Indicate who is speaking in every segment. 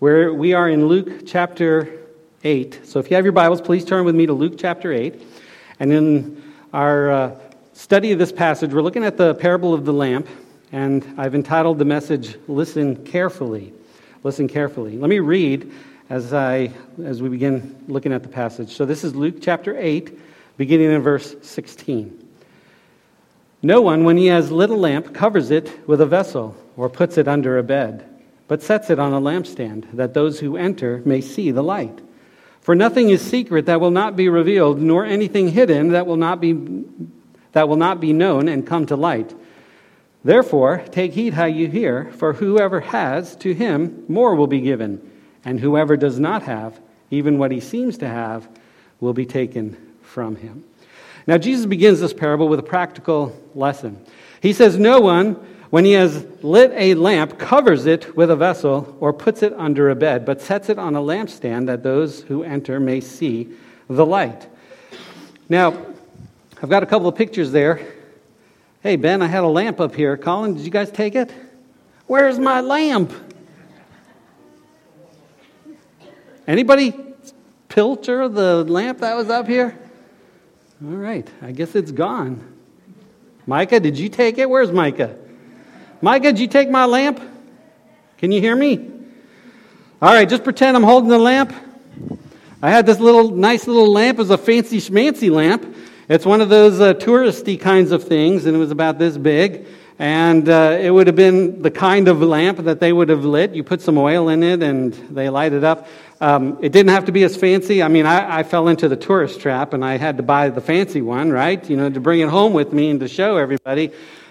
Speaker 1: where we are in Luke chapter 8. So if you have your Bibles, please turn with me to Luke chapter 8. And in our uh, study of this passage, we're looking at the parable of the lamp, and I've entitled the message, Listen Carefully. Listen carefully. Let me read as, I, as we begin looking at the passage. So this is Luke chapter 8, beginning in verse 16. No one, when he has lit a lamp, covers it with a vessel or puts it under a bed, but sets it on a lampstand, that those who enter may see the light. For nothing is secret that will not be revealed, nor anything hidden that will not be, that will not be known and come to light. Therefore, take heed how you hear, for whoever has, to him more will be given, and whoever does not have, even what he seems to have, will be taken from him. Now, Jesus begins this parable with a practical lesson. He says, No one, when he has lit a lamp, covers it with a vessel or puts it under a bed, but sets it on a lampstand that those who enter may see the light. Now, I've got a couple of pictures there. Hey, Ben, I had a lamp up here. Colin, did you guys take it? Where's my lamp? Anybody pilcher the lamp that was up here? All right, I guess it's gone. Micah, did you take it? Where's Micah? Micah, did you take my lamp? Can you hear me? All right, just pretend I'm holding the lamp. I had this little nice little lamp. It was a fancy schmancy lamp. It's one of those uh, touristy kinds of things, and it was about this big. And uh, it would have been the kind of lamp that they would have lit. You put some oil in it, and they light it up. Um, it didn't have to be as fancy. I mean, I, I, fell into the tourist trap and I had to buy the fancy one, right? You know, to bring it home with me and to show everybody.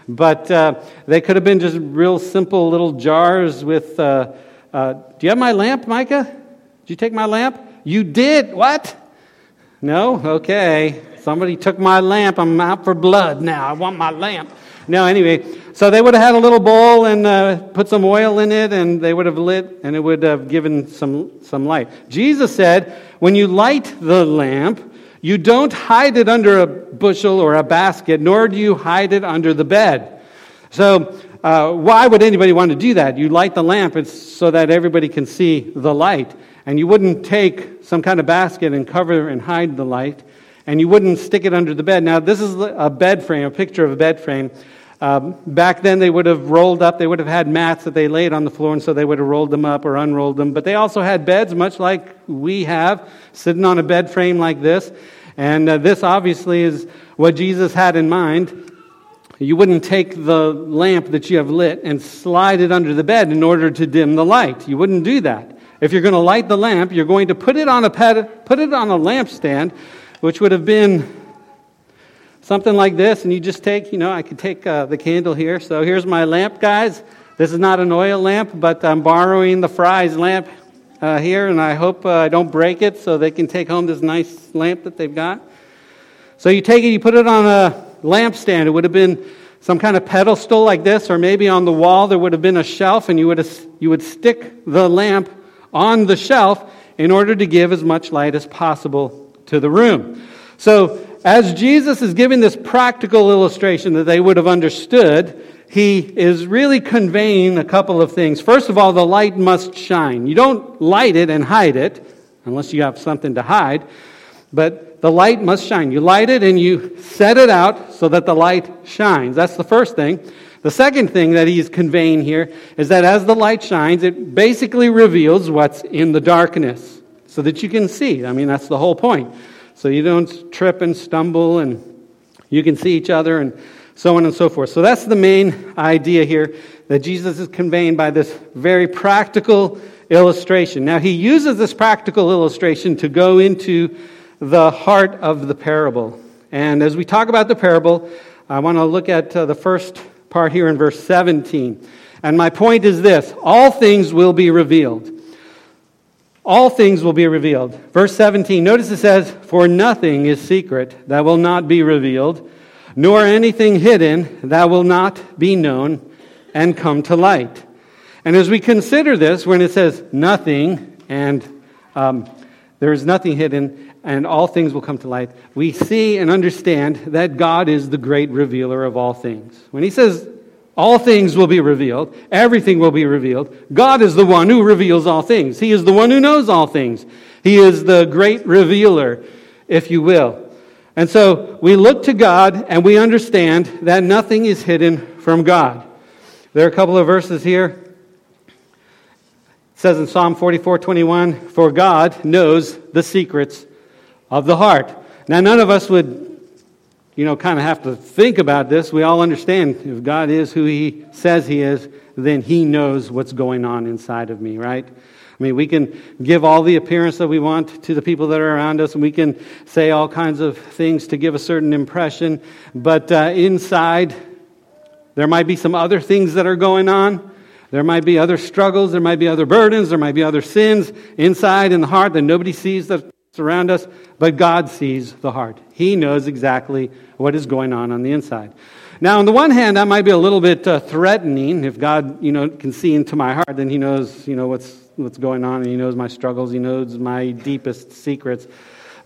Speaker 1: But uh, they could have been just real simple little jars with. Uh, uh, do you have my lamp, Micah? Did you take my lamp? You did. What? No? Okay. Somebody took my lamp. I'm out for blood now. I want my lamp. No, anyway, so they would have had a little bowl and uh, put some oil in it, and they would have lit, and it would have given some, some light. Jesus said, when you light the lamp, you don't hide it under a bushel or a basket, nor do you hide it under the bed. So, uh, why would anybody want to do that? You light the lamp it's so that everybody can see the light. And you wouldn't take some kind of basket and cover and hide the light, and you wouldn't stick it under the bed. Now, this is a bed frame, a picture of a bed frame. Um, back then, they would have rolled up, they would have had mats that they laid on the floor, and so they would have rolled them up or unrolled them. But they also had beds, much like we have, sitting on a bed frame like this. And uh, this obviously is what Jesus had in mind. You wouldn't take the lamp that you have lit and slide it under the bed in order to dim the light. You wouldn't do that. If you're going to light the lamp, you're going to put it on a ped- put it on a lampstand, which would have been something like this, and you just take, you know, I could take uh, the candle here. So here's my lamp, guys. This is not an oil lamp, but I'm borrowing the Fry's lamp uh, here, and I hope uh, I don't break it so they can take home this nice lamp that they've got. So you take it, you put it on a lampstand. It would have been some kind of pedestal like this, or maybe on the wall there would have been a shelf, and you would, have, you would stick the lamp on the shelf in order to give as much light as possible to the room. So as Jesus is giving this practical illustration that they would have understood, he is really conveying a couple of things. First of all, the light must shine. You don't light it and hide it, unless you have something to hide, but the light must shine. You light it and you set it out so that the light shines. That's the first thing. The second thing that he's conveying here is that as the light shines, it basically reveals what's in the darkness so that you can see. I mean, that's the whole point so you don't trip and stumble and you can see each other and so on and so forth. So that's the main idea here that Jesus is conveying by this very practical illustration. Now, he uses this practical illustration to go into the heart of the parable. And as we talk about the parable, I want to look at uh, the first part here in verse 17. And my point is this all things will be revealed all things will be revealed. Verse 17, notice it says, For nothing is secret that will not be revealed, nor anything hidden that will not be known and come to light. And as we consider this, when it says nothing and um, there is nothing hidden and all things will come to light, we see and understand that God is the great revealer of all things. When he says All things will be revealed. Everything will be revealed. God is the one who reveals all things. He is the one who knows all things. He is the great revealer, if you will. And so we look to God and we understand that nothing is hidden from God. There are a couple of verses here. It says in Psalm 44 21, For God knows the secrets of the heart. Now, none of us would you know, kind of have to think about this. We all understand if God is who He says He is, then He knows what's going on inside of me, right? I mean, we can give all the appearance that we want to the people that are around us, and we can say all kinds of things to give a certain impression, but uh, inside, there might be some other things that are going on. There might be other struggles, there might be other burdens, there might be other sins inside in the heart that nobody sees that's around us, but God sees the heart. He knows exactly what is going on on the inside. Now, on the one hand, that might be a little bit uh, threatening. If God, you know, can see into my heart, then He knows, you know, what's what's going on, and He knows my struggles. He knows my deepest secrets.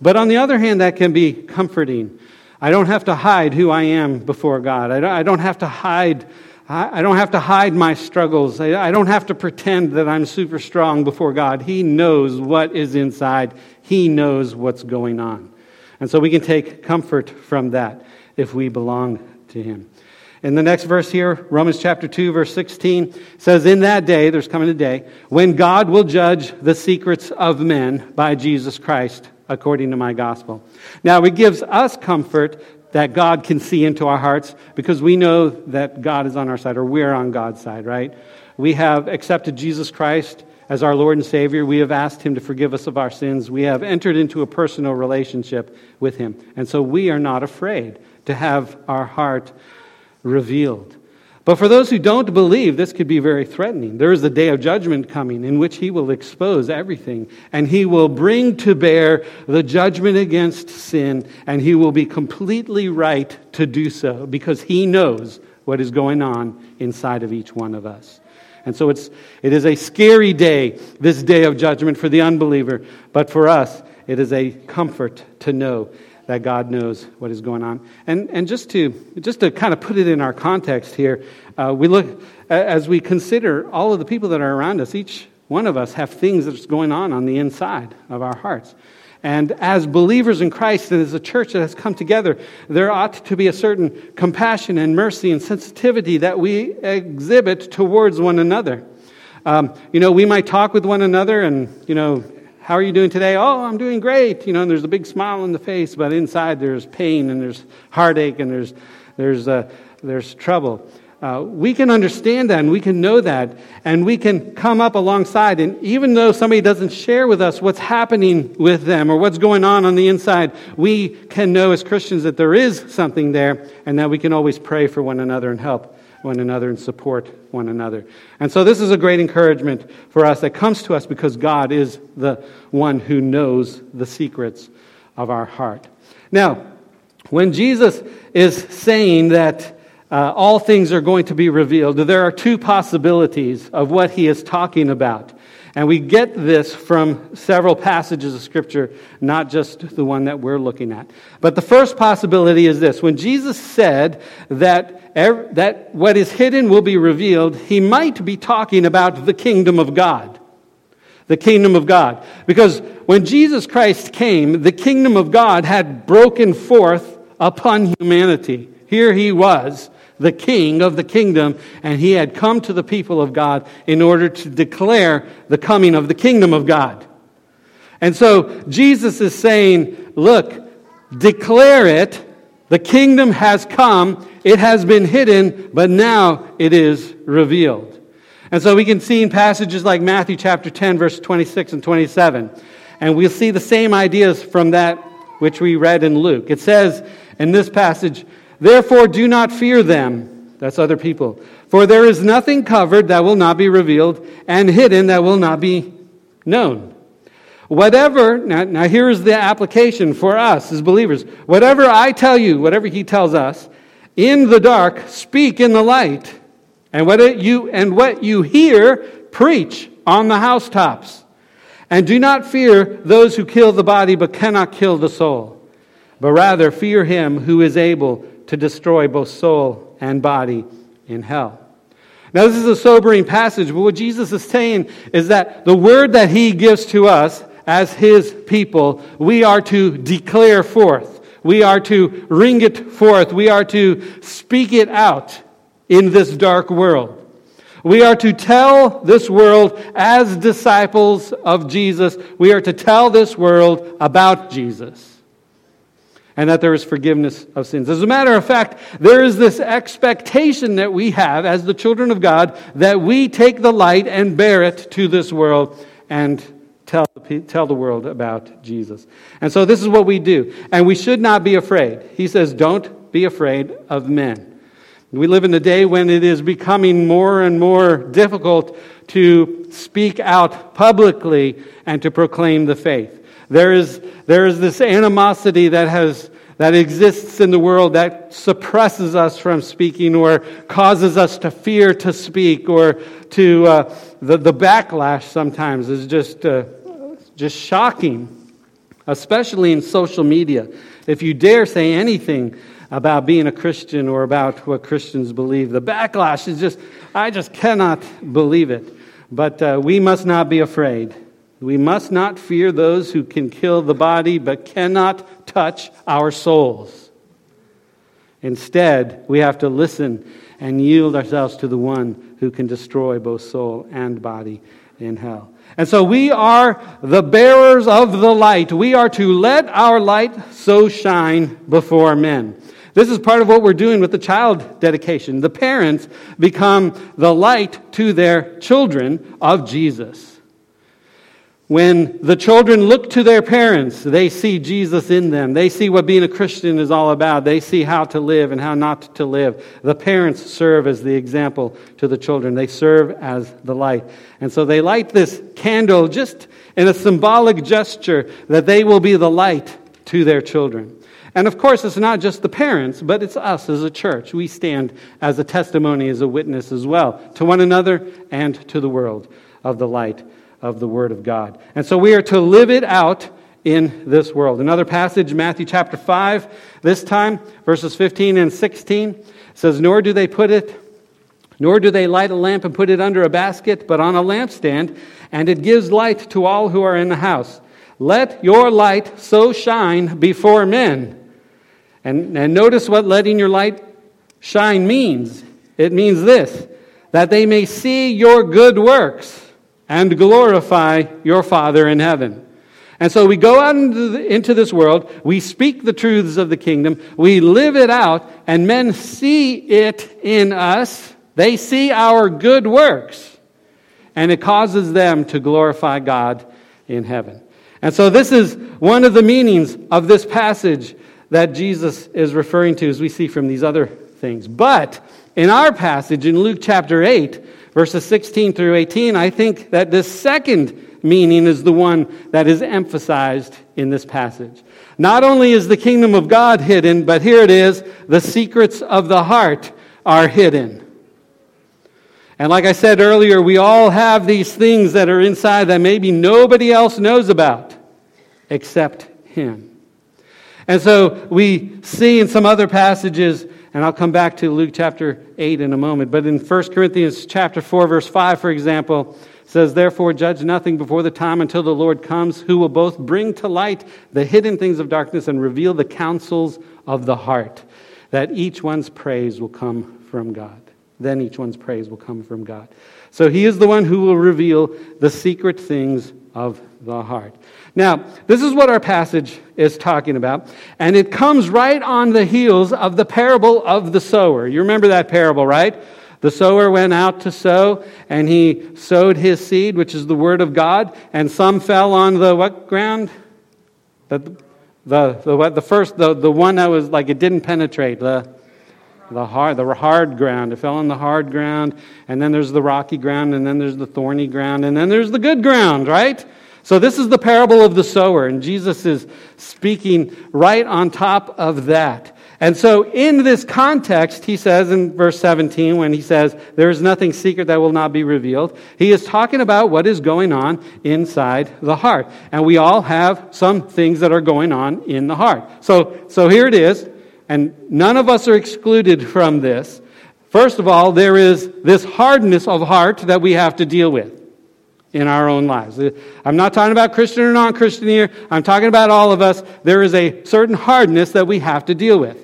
Speaker 1: But on the other hand, that can be comforting. I don't have to hide who I am before God. I don't, I don't have to hide. I don't have to hide my struggles. I don't have to pretend that I'm super strong before God. He knows what is inside. He knows what's going on. And so we can take comfort from that if we belong to Him. In the next verse here, Romans chapter 2, verse 16 says, In that day, there's coming a day, when God will judge the secrets of men by Jesus Christ, according to my gospel. Now, it gives us comfort that God can see into our hearts because we know that God is on our side or we're on God's side, right? We have accepted Jesus Christ as our Lord and Savior. We have asked Him to forgive us of our sins. We have entered into a personal relationship with Him. And so we are not afraid to have our heart revealed. But for those who don't believe, this could be very threatening. There is the day of judgment coming in which He will expose everything, and He will bring to bear the judgment against sin, and He will be completely right to do so because He knows what is going on inside of each one of us. And so it's, it is a scary day, this day of judgment for the unbeliever. But for us, it is a comfort to know that God knows what is going on. And, and just, to, just to kind of put it in our context here, uh, we look, as we consider all of the people that are around us, each one of us have things that's going on on the inside of our hearts. And as believers in Christ and as a church that has come together, there ought to be a certain compassion and mercy and sensitivity that we exhibit towards one another. Um, you know, we might talk with one another and, you know, how are you doing today? Oh, I'm doing great. You know, and there's a big smile on the face, but inside there's pain and there's heartache and there's, there's, uh, there's trouble. Uh, we can understand that and we can know that and we can come up alongside. And even though somebody doesn't share with us what's happening with them or what's going on on the inside, we can know as Christians that there is something there and that we can always pray for one another and help one another and support one another. And so this is a great encouragement for us that comes to us because God is the one who knows the secrets of our heart. Now, when Jesus is saying that uh, all things are going to be revealed. There are two possibilities of what he is talking about. And we get this from several passages of Scripture, not just the one that we're looking at. But the first possibility is this when Jesus said that, that what is hidden will be revealed, he might be talking about the kingdom of God. The kingdom of God. Because when Jesus Christ came, the kingdom of God had broken forth upon humanity. Here he was the king of the kingdom, and he had come to the people of God in order to declare the coming of the kingdom of God. And so Jesus is saying, Look, declare it. The kingdom has come. It has been hidden, but now it is revealed. And so we can see in passages like Matthew chapter 10, verse 26 and 27. And we'll see the same ideas from that which we read in Luke. It says in this passage, Therefore, do not fear them. That's other people. For there is nothing covered that will not be revealed, and hidden that will not be known. Whatever, now, now here's the application for us as believers. Whatever I tell you, whatever he tells us, in the dark, speak in the light. And what you, and what you hear, preach on the housetops. And do not fear those who kill the body but cannot kill the soul, but rather fear him who is able to destroy both soul and body in hell. Now, this is a sobering passage, but what Jesus is saying is that the word that he gives to us as his people, we are to declare forth. We are to ring it forth. We are to speak it out in this dark world. We are to tell this world as disciples of Jesus, we are to tell this world about Jesus and that there is forgiveness of sins. As a matter of fact, there is this expectation that we have as the children of God that we take the light and bear it to this world and tell, tell the world about Jesus. And so this is what we do. And we should not be afraid. He says, don't be afraid of men. We live in a day when it is becoming more and more difficult to speak out publicly and to proclaim the faith. There is, there is this animosity that, has, that exists in the world that suppresses us from speaking or causes us to fear to speak or to uh, the, the backlash sometimes is just, uh, just shocking, especially in social media. If you dare say anything about being a Christian or about what Christians believe, the backlash is just, I just cannot believe it. But uh, we must not be afraid. We must not fear those who can kill the body but cannot touch our souls. Instead, we have to listen and yield ourselves to the one who can destroy both soul and body in hell. And so we are the bearers of the light. We are to let our light so shine before men. This is part of what we're doing with the child dedication. The parents become the light to their children of Jesus. When the children look to their parents, they see Jesus in them. They see what being a Christian is all about. They see how to live and how not to live. The parents serve as the example to the children, they serve as the light. And so they light this candle just in a symbolic gesture that they will be the light to their children. And of course, it's not just the parents, but it's us as a church. We stand as a testimony, as a witness as well, to one another and to the world of the light of the Word of God. And so we are to live it out in this world. Another passage, Matthew chapter 5, this time, verses 15 and 16, says, Nor do they put it, nor do they light a lamp and put it under a basket, but on a lampstand, and it gives light to all who are in the house. Let your light so shine before men. And, and notice what letting your light shine means. It means this that they may see your good works and glorify your Father in heaven. And so we go out into, the, into, this world, we speak the truths of the kingdom, we live it out, and men see it in us. They see our good works, and it causes them to glorify God in heaven. And so this is one of the meanings of this passage that Jesus is referring to as we see from these other things. But in our passage in Luke chapter 8, verses 16 through 18, I think that this second meaning is the one that is emphasized in this passage. Not only is the kingdom of God hidden, but here it is the secrets of the heart are hidden. And like I said earlier, we all have these things that are inside that maybe nobody else knows about except Him. And so we see in some other passages and I'll come back to Luke chapter 8 in a moment. But in 1 Corinthians chapter 4, verse 5, for example, says, Therefore judge nothing before the time until the Lord comes, who will both bring to light the hidden things of darkness and reveal the counsels of the heart, that each one's praise will come from God. Then each one's praise will come from God. So he is the one who will reveal the secret things of the heart. Now, this is what our passage is talking about, and it comes right on the heels of the parable of the sower. You remember that parable, right? The sower went out to sow, and he sowed his seed, which is the word of God, and some fell on the what ground? The, the, the, the first, the, the one that was like it didn't penetrate, the, the hard, the hard ground. It fell on the hard ground, and then there's the rocky ground, and then there's the thorny ground, and then there's the good ground, right? So, this is the parable of the sower, and Jesus is speaking right on top of that. And so, in this context, he says in verse 17, when he says, There is nothing secret that will not be revealed, he is talking about what is going on inside the heart. And we all have some things that are going on in the heart. So, so here it is, and none of us are excluded from this. First of all, there is this hardness of heart that we have to deal with in our own lives. I'm not talking about Christian or non Christian here. I'm talking about all of us. There is a certain hardness that we have to deal with.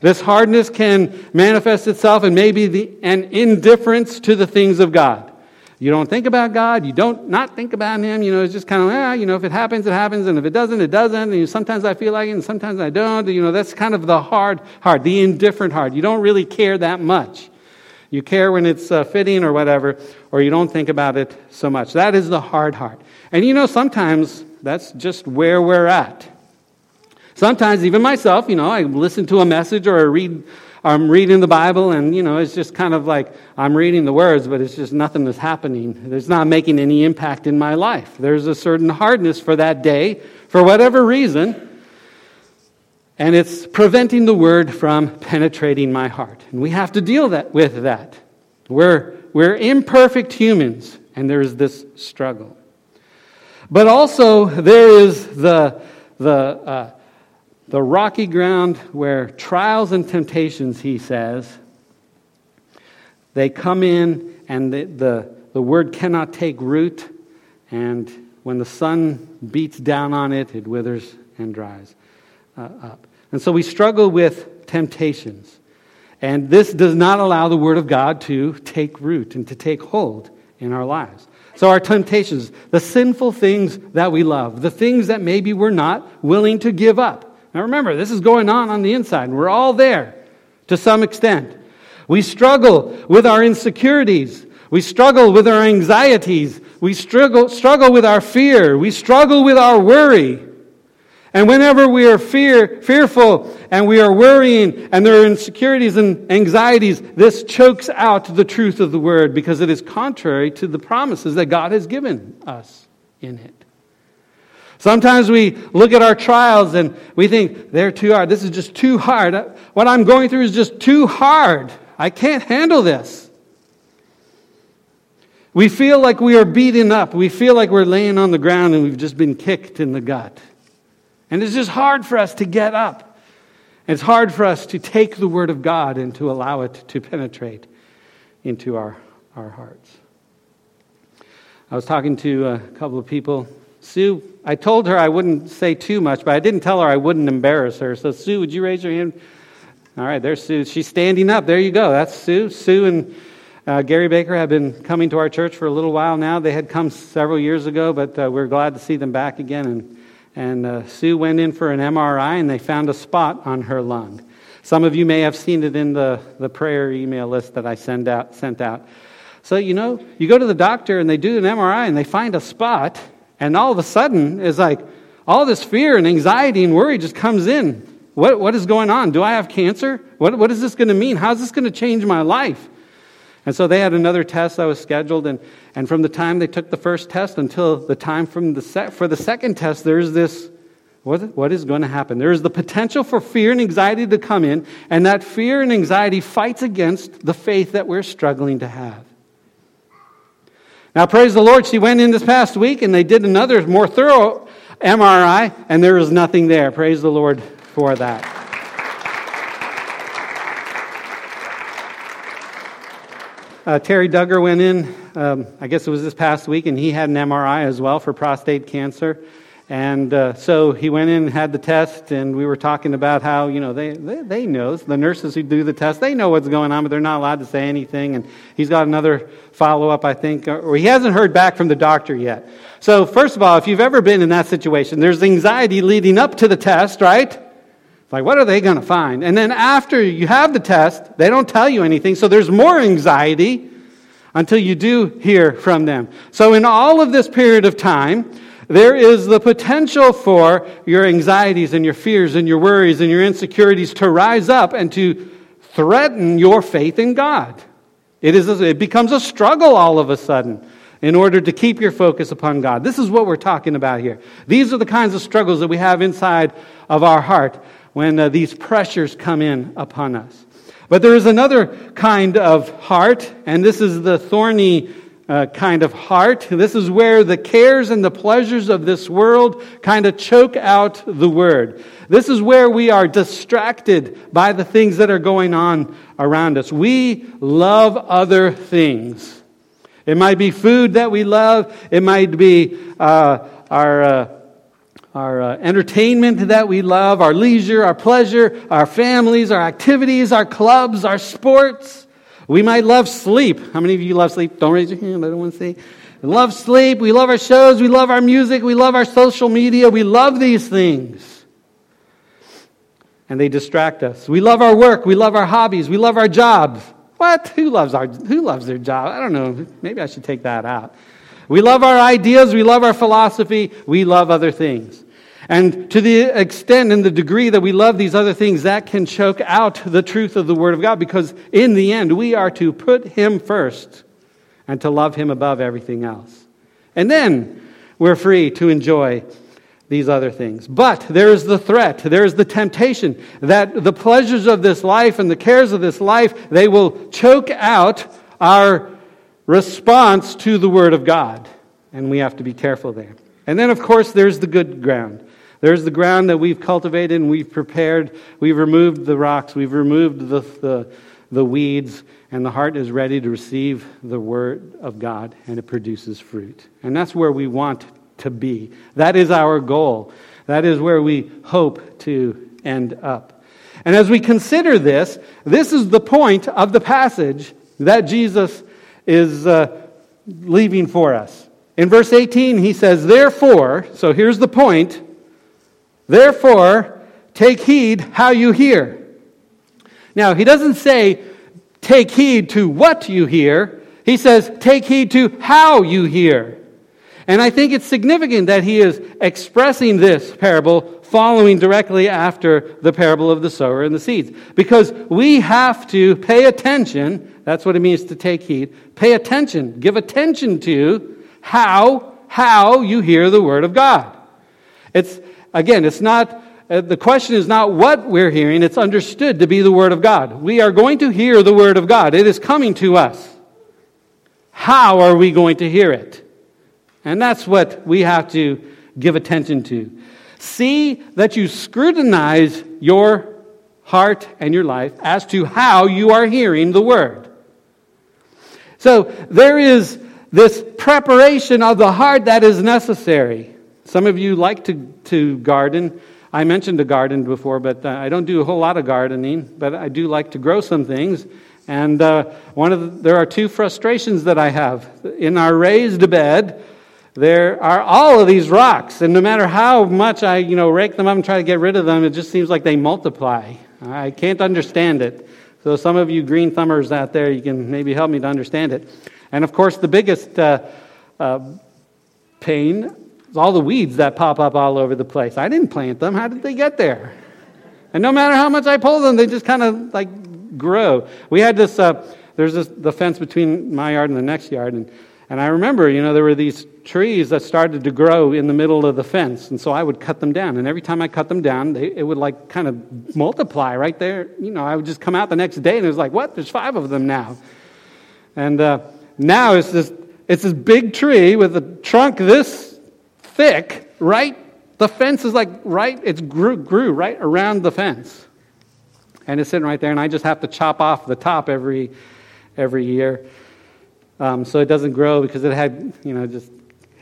Speaker 1: This hardness can manifest itself in maybe the, an indifference to the things of God. You don't think about God. You don't not think about Him. You know, it's just kind of, ah, you know, if it happens, it happens. And if it doesn't, it doesn't. And sometimes I feel like it and sometimes I don't. You know, that's kind of the hard heart, the indifferent heart. You don't really care that much. You care when it's uh, fitting or whatever, or you don't think about it so much. That is the hard heart. And you know, sometimes that's just where we're at. Sometimes, even myself, you know, I listen to a message or I read, I'm reading the Bible, and, you know, it's just kind of like I'm reading the words, but it's just nothing is happening. It's not making any impact in my life. There's a certain hardness for that day, for whatever reason. And it's preventing the word from penetrating my heart. And we have to deal that, with that. We're, we're imperfect humans, and there's this struggle. But also, there is the, the, uh, the rocky ground where trials and temptations, he says, they come in and the, the, the word cannot take root, and when the sun beats down on it, it withers and dries uh, up. And so we struggle with temptations. And this does not allow the Word of God to take root and to take hold in our lives. So, our temptations, the sinful things that we love, the things that maybe we're not willing to give up. Now, remember, this is going on on the inside, and we're all there to some extent. We struggle with our insecurities. We struggle with our anxieties. We struggle, struggle with our fear. We struggle with our worry. And whenever we are fear, fearful and we are worrying and there are insecurities and anxieties, this chokes out the truth of the word because it is contrary to the promises that God has given us in it. Sometimes we look at our trials and we think they're too hard. This is just too hard. Uh, what I'm going through is just too hard. I can't handle this. We feel like we are beaten up. We feel like we're laying on the ground and we've just been kicked in the gut. And it's just hard for us to get up. It's hard for us to take the Word of God and to allow it to penetrate into our, our hearts. I was talking to a couple of people. Sue, I told her I wouldn't say too much, but I didn't tell her I wouldn't embarrass her. So, Sue, would you raise your hand? All right, there's Sue. She's standing up. There you go. That's Sue. Sue and uh, Gary Baker have been coming to our church for a little while now. They had come several years ago, but uh, we're glad to see them back again. And and uh, Sue went in for an MRI and they found a spot on her lung. Some of you may have seen it in the, the prayer email list that I send out, sent out. So, you know, you go to the doctor and they do an MRI and they find a spot, and all of a sudden, it's like all this fear and anxiety and worry just comes in. What, what is going on? Do I have cancer? What, what is this going to mean? How is this going to change my life? And so they had another test that was scheduled, and, and from the time they took the first test until the time from the se- for the second test, there's this what, what is going to happen? There is the potential for fear and anxiety to come in, and that fear and anxiety fights against the faith that we're struggling to have. Now, praise the Lord, she went in this past week and they did another more thorough MRI, and there was nothing there. Praise the Lord for that. Uh, Terry Duggar went in, um, I guess it was this past week, and he had an MRI as well for prostate cancer. And uh, so he went in and had the test, and we were talking about how, you know, they, they, they know, the nurses who do the test, they know what's going on, but they're not allowed to say anything. And he's got another follow up, I think, or he hasn't heard back from the doctor yet. So, first of all, if you've ever been in that situation, there's anxiety leading up to the test, right? Like, what are they going to find? And then after you have the test, they don't tell you anything, so there's more anxiety until you do hear from them. So, in all of this period of time, there is the potential for your anxieties and your fears and your worries and your insecurities to rise up and to threaten your faith in God. It, is a, it becomes a struggle all of a sudden in order to keep your focus upon God. This is what we're talking about here. These are the kinds of struggles that we have inside of our heart when uh, these pressures come in upon us. But there is another kind of heart, and this is the thorny uh, kind of heart. This is where the cares and the pleasures of this world kind of choke out the word. This is where we are distracted by the things that are going on around us. We love other things. It might be food that we love, it might be uh, our. Our uh, entertainment that we love, our leisure, our pleasure, our families, our activities, our clubs, our sports. We might love sleep. How many of you love sleep? Don't raise your hand. I don't want to see. We love sleep. We love our shows. We love our music. We love our social media. We love these things. And they distract us. We love our work. We love our hobbies. We love our jobs. What? Who loves, our, who loves their job? I don't know. Maybe I should take that out. We love our ideas. We love our philosophy. We love other things. And to the extent and the degree that we love these other things, that can choke out the truth of the Word of God because in the end, we are to put Him first and to love Him above everything else. And then we're free to enjoy these other things. But there is the threat, there is the temptation that the pleasures of this life and the cares of this life, they will choke out our response to the Word of God. And we have to be careful there. And then, of course, there's the good ground. There's the ground that we've cultivated and we've prepared. We've removed the rocks, we've removed the, the, the weeds, and the heart is ready to receive the word of God and it produces fruit. And that's where we want to be. That is our goal. That is where we hope to end up. And as we consider this, this is the point of the passage that Jesus is uh, leaving for us. In verse 18, he says, Therefore, so here's the point Therefore, take heed how you hear. Now, he doesn't say, take heed to what you hear. He says, take heed to how you hear. And I think it's significant that he is expressing this parable following directly after the parable of the sower and the seeds. Because we have to pay attention, that's what it means to take heed, pay attention, give attention to how, how you hear the word of God. It's, Again, it's not, uh, the question is not what we're hearing, it's understood to be the Word of God. We are going to hear the Word of God, it is coming to us. How are we going to hear it? And that's what we have to give attention to. See that you scrutinize your heart and your life as to how you are hearing the Word. So there is this preparation of the heart that is necessary. Some of you like to, to garden. I mentioned a garden before, but uh, I don't do a whole lot of gardening, but I do like to grow some things. And uh, one of the, there are two frustrations that I have. In our raised bed, there are all of these rocks, and no matter how much I, you know, rake them up and try to get rid of them, it just seems like they multiply. I can't understand it. So some of you green thumbers out there, you can maybe help me to understand it. And of course, the biggest uh, uh pain is all the weeds that pop up all over the place. I didn't plant them. How did they get there? And no matter how much I pull them, they just kind of like grow. We had this, uh, there's this, the fence between my yard and the next yard. And, and I remember, you know, there were these trees that started to grow in the middle of the fence. And so I would cut them down. And every time I cut them down, they, it would like kind of multiply right there. You know, I would just come out the next day and it was like, what? There's five of them now. And uh, now it's this, it's this big tree with a trunk this thick, right? The fence is like right, it's grew, grew right around the fence. And it's sitting right there, and I just have to chop off the top every, every year. Um, so it doesn't grow because it had, you know, just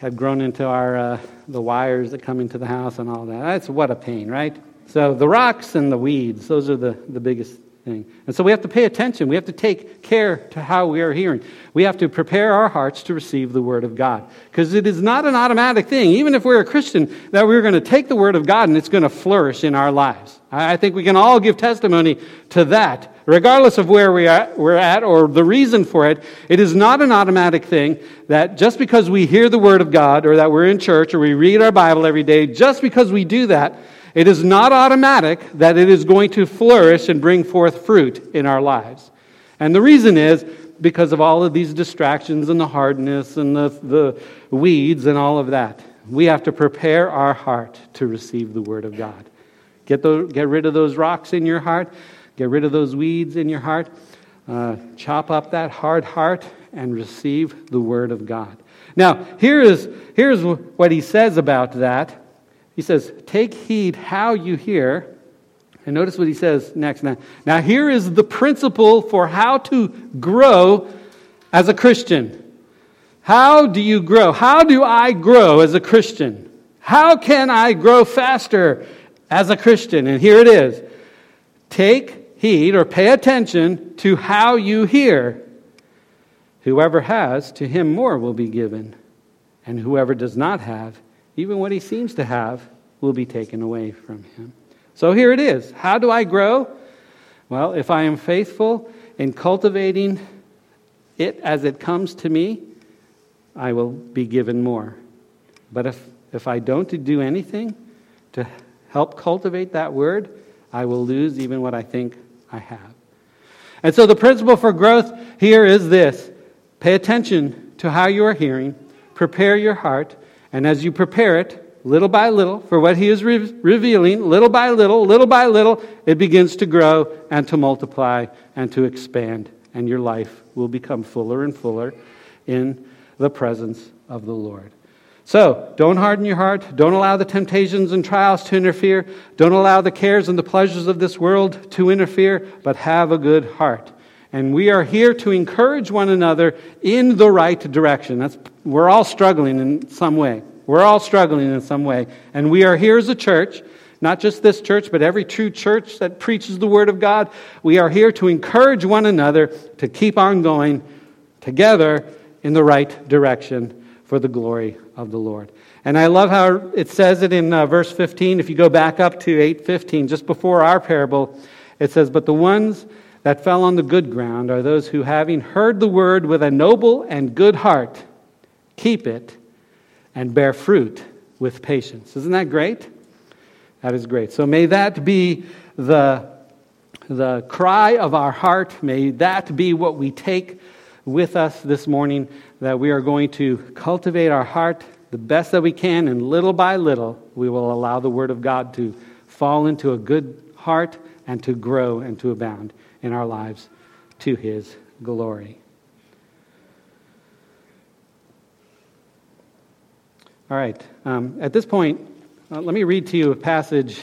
Speaker 1: had grown into our, uh, the wires that come into the house and all that. That's what a pain, right? So the rocks and the weeds, those are the, the biggest thing. And so we have to pay attention. We have to take care to how we are hearing. We have to prepare our hearts to receive the Word of God. Because it is not an automatic thing, even if we're a Christian, that we're going to take the Word of God and it's going to flourish in our lives. I think we can all give testimony to that. Regardless of where we are, we're at or the reason for it, it is not an automatic thing that just because we hear the Word of God or that we're in church or we read our Bible every day, just because we do that, it is not automatic that it is going to flourish and bring forth fruit in our lives. And the reason is because of all of these distractions and the hardness and the, the weeds and all of that. We have to prepare our heart to receive the Word of God. Get, the, get rid of those rocks in your heart, get rid of those weeds in your heart, uh, chop up that hard heart, and receive the word of God. Now, here is, here's what he says about that. He says, Take heed how you hear. And notice what he says next. Now, now here is the principle for how to grow as a Christian. How do you grow? How do I grow as a Christian? How can I grow faster as a Christian? And here it is take heed or pay attention to how you hear. Whoever has, to him more will be given. And whoever does not have, even what he seems to have, will be taken away from him. So here it is. How do I grow? Well, if I am faithful in cultivating it as it comes to me, I will be given more. But if, if I don't do anything to help cultivate that word, I will lose even what I think I have. And so the principle for growth here is this pay attention to how you are hearing, prepare your heart, and as you prepare it, little by little, for what he is re- revealing, little by little, little by little, it begins to grow and to multiply and to expand, and your life will become fuller and fuller in the presence of the Lord. So, don't harden your heart. Don't allow the temptations and trials to interfere. Don't allow the cares and the pleasures of this world to interfere, but have a good heart. And we are here to encourage one another in the right direction. That's, we're all struggling in some way. We're all struggling in some way. And we are here as a church, not just this church, but every true church that preaches the Word of God. We are here to encourage one another to keep on going together in the right direction for the glory of the Lord. And I love how it says it in uh, verse 15. If you go back up to 8:15, just before our parable, it says, "But the ones that fell on the good ground are those who, having heard the word with a noble and good heart, keep it and bear fruit with patience." Isn't that great? That is great. So may that be the the cry of our heart. May that be what we take with us this morning that we are going to cultivate our heart the best that we can, and little by little, we will allow the Word of God to fall into a good heart and to grow and to abound in our lives to His glory. All right, um, at this point, uh, let me read to you a passage